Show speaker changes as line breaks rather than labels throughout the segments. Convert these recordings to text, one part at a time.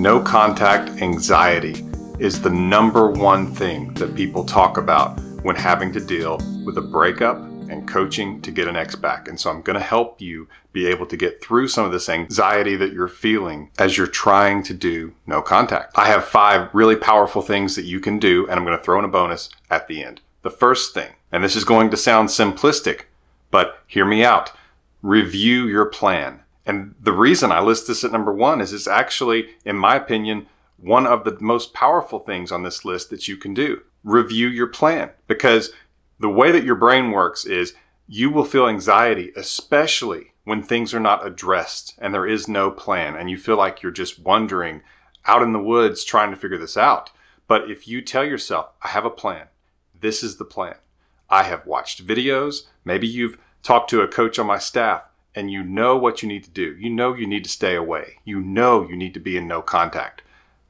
No contact anxiety is the number one thing that people talk about when having to deal with a breakup and coaching to get an ex back. And so I'm going to help you be able to get through some of this anxiety that you're feeling as you're trying to do no contact. I have five really powerful things that you can do, and I'm going to throw in a bonus at the end. The first thing, and this is going to sound simplistic, but hear me out. Review your plan. And the reason I list this at number one is it's actually, in my opinion, one of the most powerful things on this list that you can do. Review your plan because the way that your brain works is you will feel anxiety, especially when things are not addressed and there is no plan and you feel like you're just wandering out in the woods trying to figure this out. But if you tell yourself, I have a plan, this is the plan. I have watched videos. Maybe you've talked to a coach on my staff and you know what you need to do. You know you need to stay away. You know you need to be in no contact.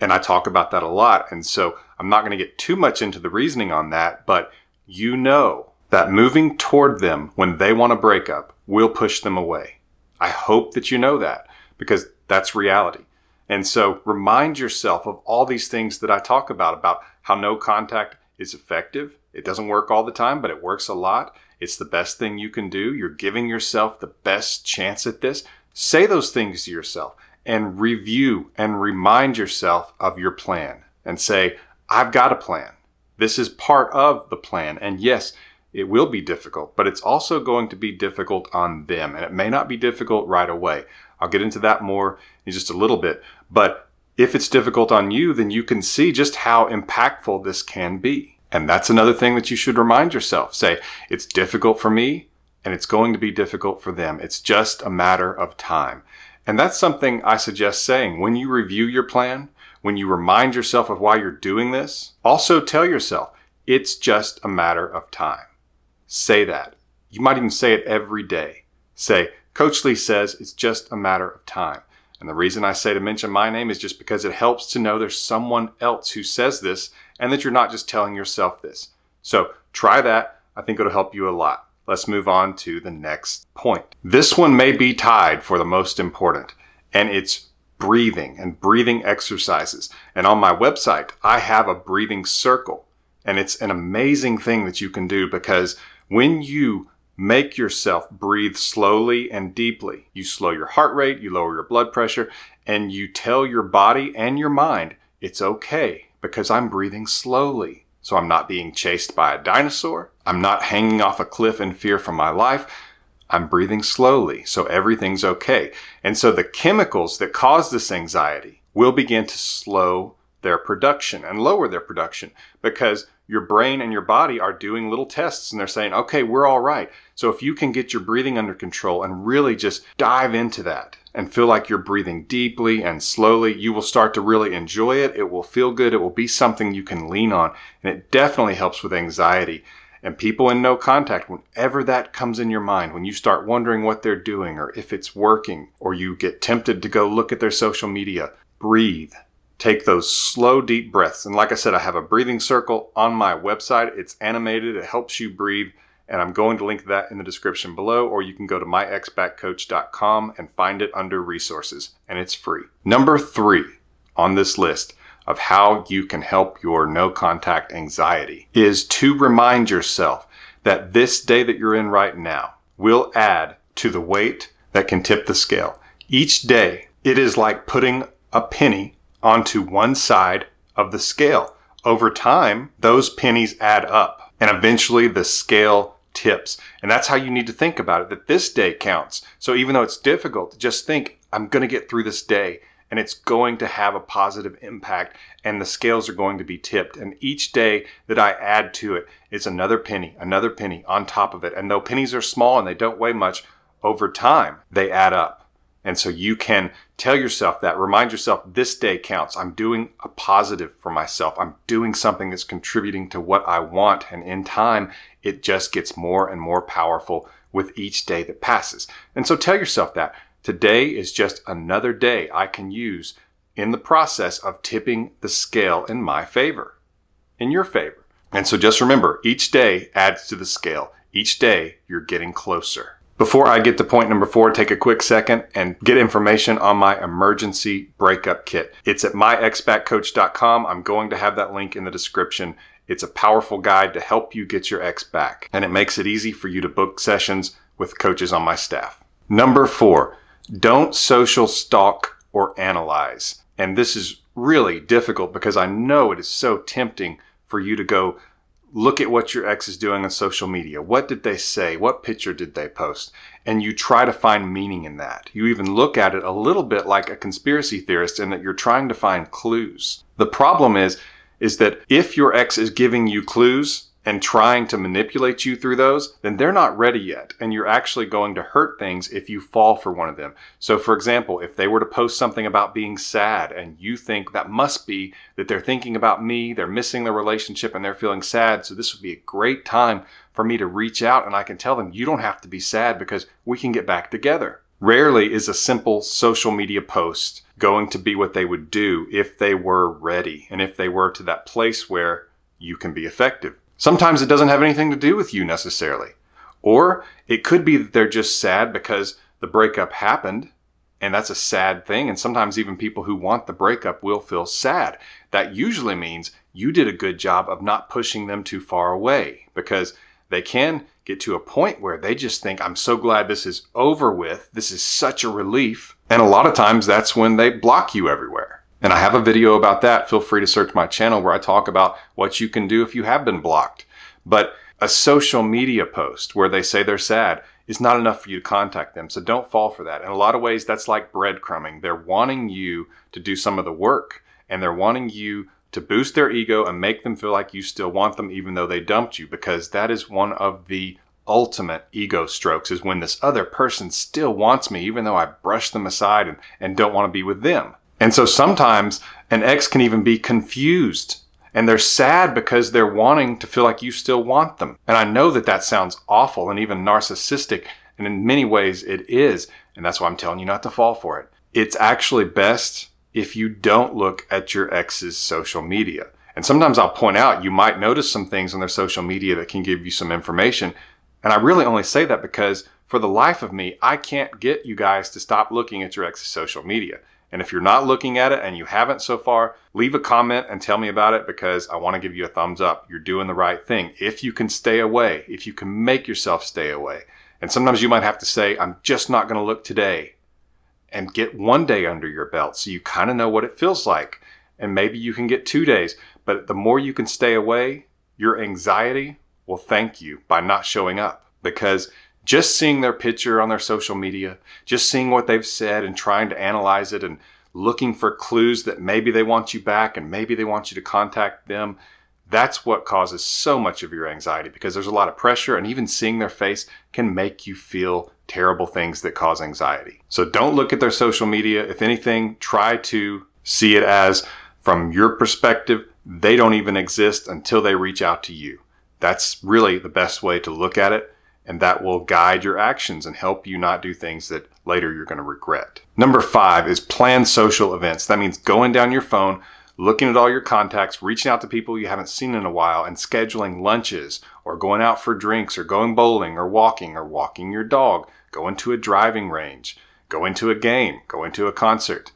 And I talk about that a lot. And so I'm not going to get too much into the reasoning on that, but you know that moving toward them when they want to break up will push them away. I hope that you know that because that's reality. And so remind yourself of all these things that I talk about, about how no contact is effective. It doesn't work all the time, but it works a lot. It's the best thing you can do. You're giving yourself the best chance at this. Say those things to yourself and review and remind yourself of your plan and say, I've got a plan. This is part of the plan. And yes, it will be difficult, but it's also going to be difficult on them. And it may not be difficult right away. I'll get into that more in just a little bit. But if it's difficult on you, then you can see just how impactful this can be. And that's another thing that you should remind yourself. Say, it's difficult for me and it's going to be difficult for them. It's just a matter of time. And that's something I suggest saying when you review your plan, when you remind yourself of why you're doing this, also tell yourself it's just a matter of time. Say that. You might even say it every day. Say, Coach Lee says it's just a matter of time. And the reason I say to mention my name is just because it helps to know there's someone else who says this and that you're not just telling yourself this. So try that. I think it'll help you a lot. Let's move on to the next point. This one may be tied for the most important, and it's breathing and breathing exercises. And on my website, I have a breathing circle. And it's an amazing thing that you can do because when you make yourself breathe slowly and deeply, you slow your heart rate, you lower your blood pressure, and you tell your body and your mind, it's okay because I'm breathing slowly. So I'm not being chased by a dinosaur. I'm not hanging off a cliff in fear for my life. I'm breathing slowly, so everything's okay. And so the chemicals that cause this anxiety will begin to slow their production and lower their production because your brain and your body are doing little tests and they're saying, okay, we're all right. So if you can get your breathing under control and really just dive into that and feel like you're breathing deeply and slowly, you will start to really enjoy it. It will feel good. It will be something you can lean on. And it definitely helps with anxiety. And people in no contact, whenever that comes in your mind, when you start wondering what they're doing or if it's working, or you get tempted to go look at their social media, breathe. Take those slow, deep breaths. And like I said, I have a breathing circle on my website. It's animated, it helps you breathe. And I'm going to link that in the description below, or you can go to myexbackcoach.com and find it under resources, and it's free. Number three on this list of how you can help your no contact anxiety is to remind yourself that this day that you're in right now will add to the weight that can tip the scale. Each day, it is like putting a penny onto one side of the scale. Over time, those pennies add up and eventually the scale tips. And that's how you need to think about it, that this day counts. So even though it's difficult, to just think, I'm going to get through this day and it's going to have a positive impact and the scales are going to be tipped. And each day that I add to it's another penny, another penny on top of it. And though pennies are small and they don't weigh much, over time, they add up. And so you can tell yourself that, remind yourself this day counts. I'm doing a positive for myself. I'm doing something that's contributing to what I want. And in time, it just gets more and more powerful with each day that passes. And so tell yourself that today is just another day I can use in the process of tipping the scale in my favor, in your favor. And so just remember, each day adds to the scale. Each day you're getting closer. Before I get to point number four, take a quick second and get information on my emergency breakup kit. It's at myexbackcoach.com. I'm going to have that link in the description. It's a powerful guide to help you get your ex back, and it makes it easy for you to book sessions with coaches on my staff. Number four, don't social stalk or analyze. And this is really difficult because I know it is so tempting for you to go look at what your ex is doing on social media. What did they say? What picture did they post? And you try to find meaning in that. You even look at it a little bit like a conspiracy theorist in that you're trying to find clues. The problem is, is that if your ex is giving you clues, and trying to manipulate you through those, then they're not ready yet. And you're actually going to hurt things if you fall for one of them. So, for example, if they were to post something about being sad and you think that must be that they're thinking about me, they're missing the relationship, and they're feeling sad. So, this would be a great time for me to reach out and I can tell them, you don't have to be sad because we can get back together. Rarely is a simple social media post going to be what they would do if they were ready and if they were to that place where you can be effective. Sometimes it doesn't have anything to do with you necessarily. Or it could be that they're just sad because the breakup happened and that's a sad thing. And sometimes even people who want the breakup will feel sad. That usually means you did a good job of not pushing them too far away because they can get to a point where they just think, I'm so glad this is over with. This is such a relief. And a lot of times that's when they block you everywhere. And I have a video about that. Feel free to search my channel where I talk about what you can do if you have been blocked. But a social media post where they say they're sad is not enough for you to contact them. So don't fall for that. In a lot of ways, that's like breadcrumbing. They're wanting you to do some of the work and they're wanting you to boost their ego and make them feel like you still want them even though they dumped you because that is one of the ultimate ego strokes is when this other person still wants me even though I brush them aside and, and don't want to be with them. And so sometimes an ex can even be confused and they're sad because they're wanting to feel like you still want them. And I know that that sounds awful and even narcissistic. And in many ways it is. And that's why I'm telling you not to fall for it. It's actually best if you don't look at your ex's social media. And sometimes I'll point out you might notice some things on their social media that can give you some information. And I really only say that because for the life of me, I can't get you guys to stop looking at your ex's social media. And if you're not looking at it and you haven't so far, leave a comment and tell me about it because I want to give you a thumbs up. You're doing the right thing. If you can stay away, if you can make yourself stay away. And sometimes you might have to say, I'm just not going to look today and get one day under your belt so you kind of know what it feels like. And maybe you can get two days. But the more you can stay away, your anxiety will thank you by not showing up because just seeing their picture on their social media, just seeing what they've said and trying to analyze it and looking for clues that maybe they want you back and maybe they want you to contact them. That's what causes so much of your anxiety because there's a lot of pressure and even seeing their face can make you feel terrible things that cause anxiety. So don't look at their social media. If anything, try to see it as from your perspective, they don't even exist until they reach out to you. That's really the best way to look at it and that will guide your actions and help you not do things that later you're going to regret. Number five is plan social events. That means going down your phone, looking at all your contacts, reaching out to people you haven't seen in a while, and scheduling lunches or going out for drinks or going bowling or walking or walking your dog, going to a driving range, going to a game, going to a concert.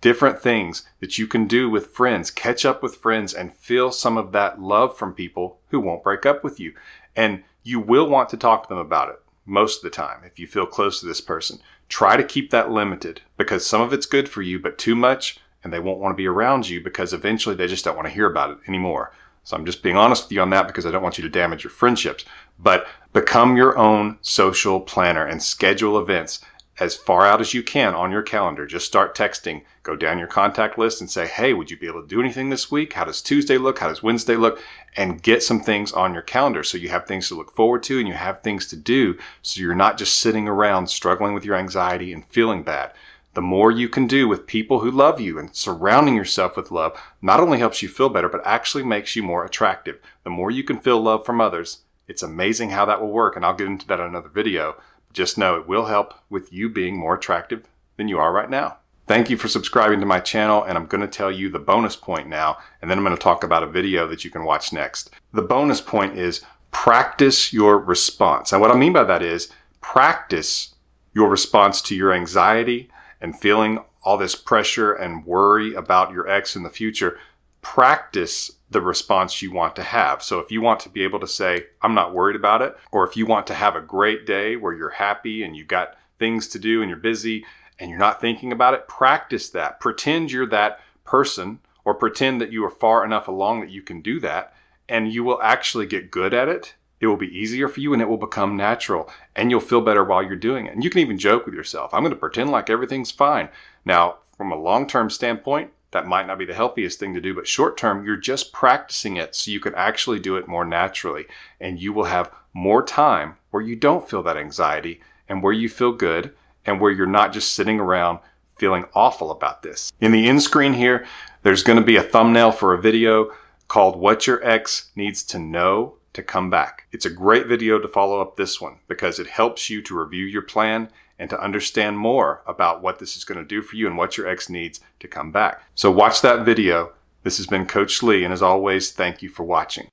Different things that you can do with friends, catch up with friends and feel some of that love from people who won't break up with you. And you will want to talk to them about it most of the time if you feel close to this person. Try to keep that limited because some of it's good for you, but too much and they won't want to be around you because eventually they just don't want to hear about it anymore. So I'm just being honest with you on that because I don't want you to damage your friendships. But become your own social planner and schedule events as far out as you can on your calendar. Just start texting, go down your contact list and say, Hey, would you be able to do anything this week? How does Tuesday look? How does Wednesday look? And get some things on your calendar so you have things to look forward to and you have things to do so you're not just sitting around struggling with your anxiety and feeling bad. The more you can do with people who love you and surrounding yourself with love not only helps you feel better, but actually makes you more attractive. The more you can feel love from others, it's amazing how that will work. And I'll get into that in another video just know it will help with you being more attractive than you are right now. Thank you for subscribing to my channel, and I'm going to tell you the bonus point now, and then I'm going to talk about a video that you can watch next. The bonus point is practice your response. And what I mean by that is practice your response to your anxiety and feeling all this pressure and worry about your ex in the future. Practice the response you want to have. So if you want to be able to say, I'm not worried about it, or if you want to have a great day where you're happy and you've got things to do and you're busy and you're not thinking about it, practice that. Pretend you're that person or pretend that you are far enough along that you can do that and you will actually get good at it. It will be easier for you and it will become natural and you'll feel better while you're doing it. And you can even joke with yourself. I'm going to pretend like everything's fine. Now, from a long term standpoint, that might not be the healthiest thing to do, but short term, you're just practicing it so you can actually do it more naturally. And you will have more time where you don't feel that anxiety and where you feel good and where you're not just sitting around feeling awful about this. In the end screen here, there's going to be a thumbnail for a video called What Your Ex Needs to Know to Come Back. It's a great video to follow up this one because it helps you to review your plan and to understand more about what this is going to do for you and what your ex needs to come back. So watch that video. This has been Coach Lee, and as always, thank you for watching.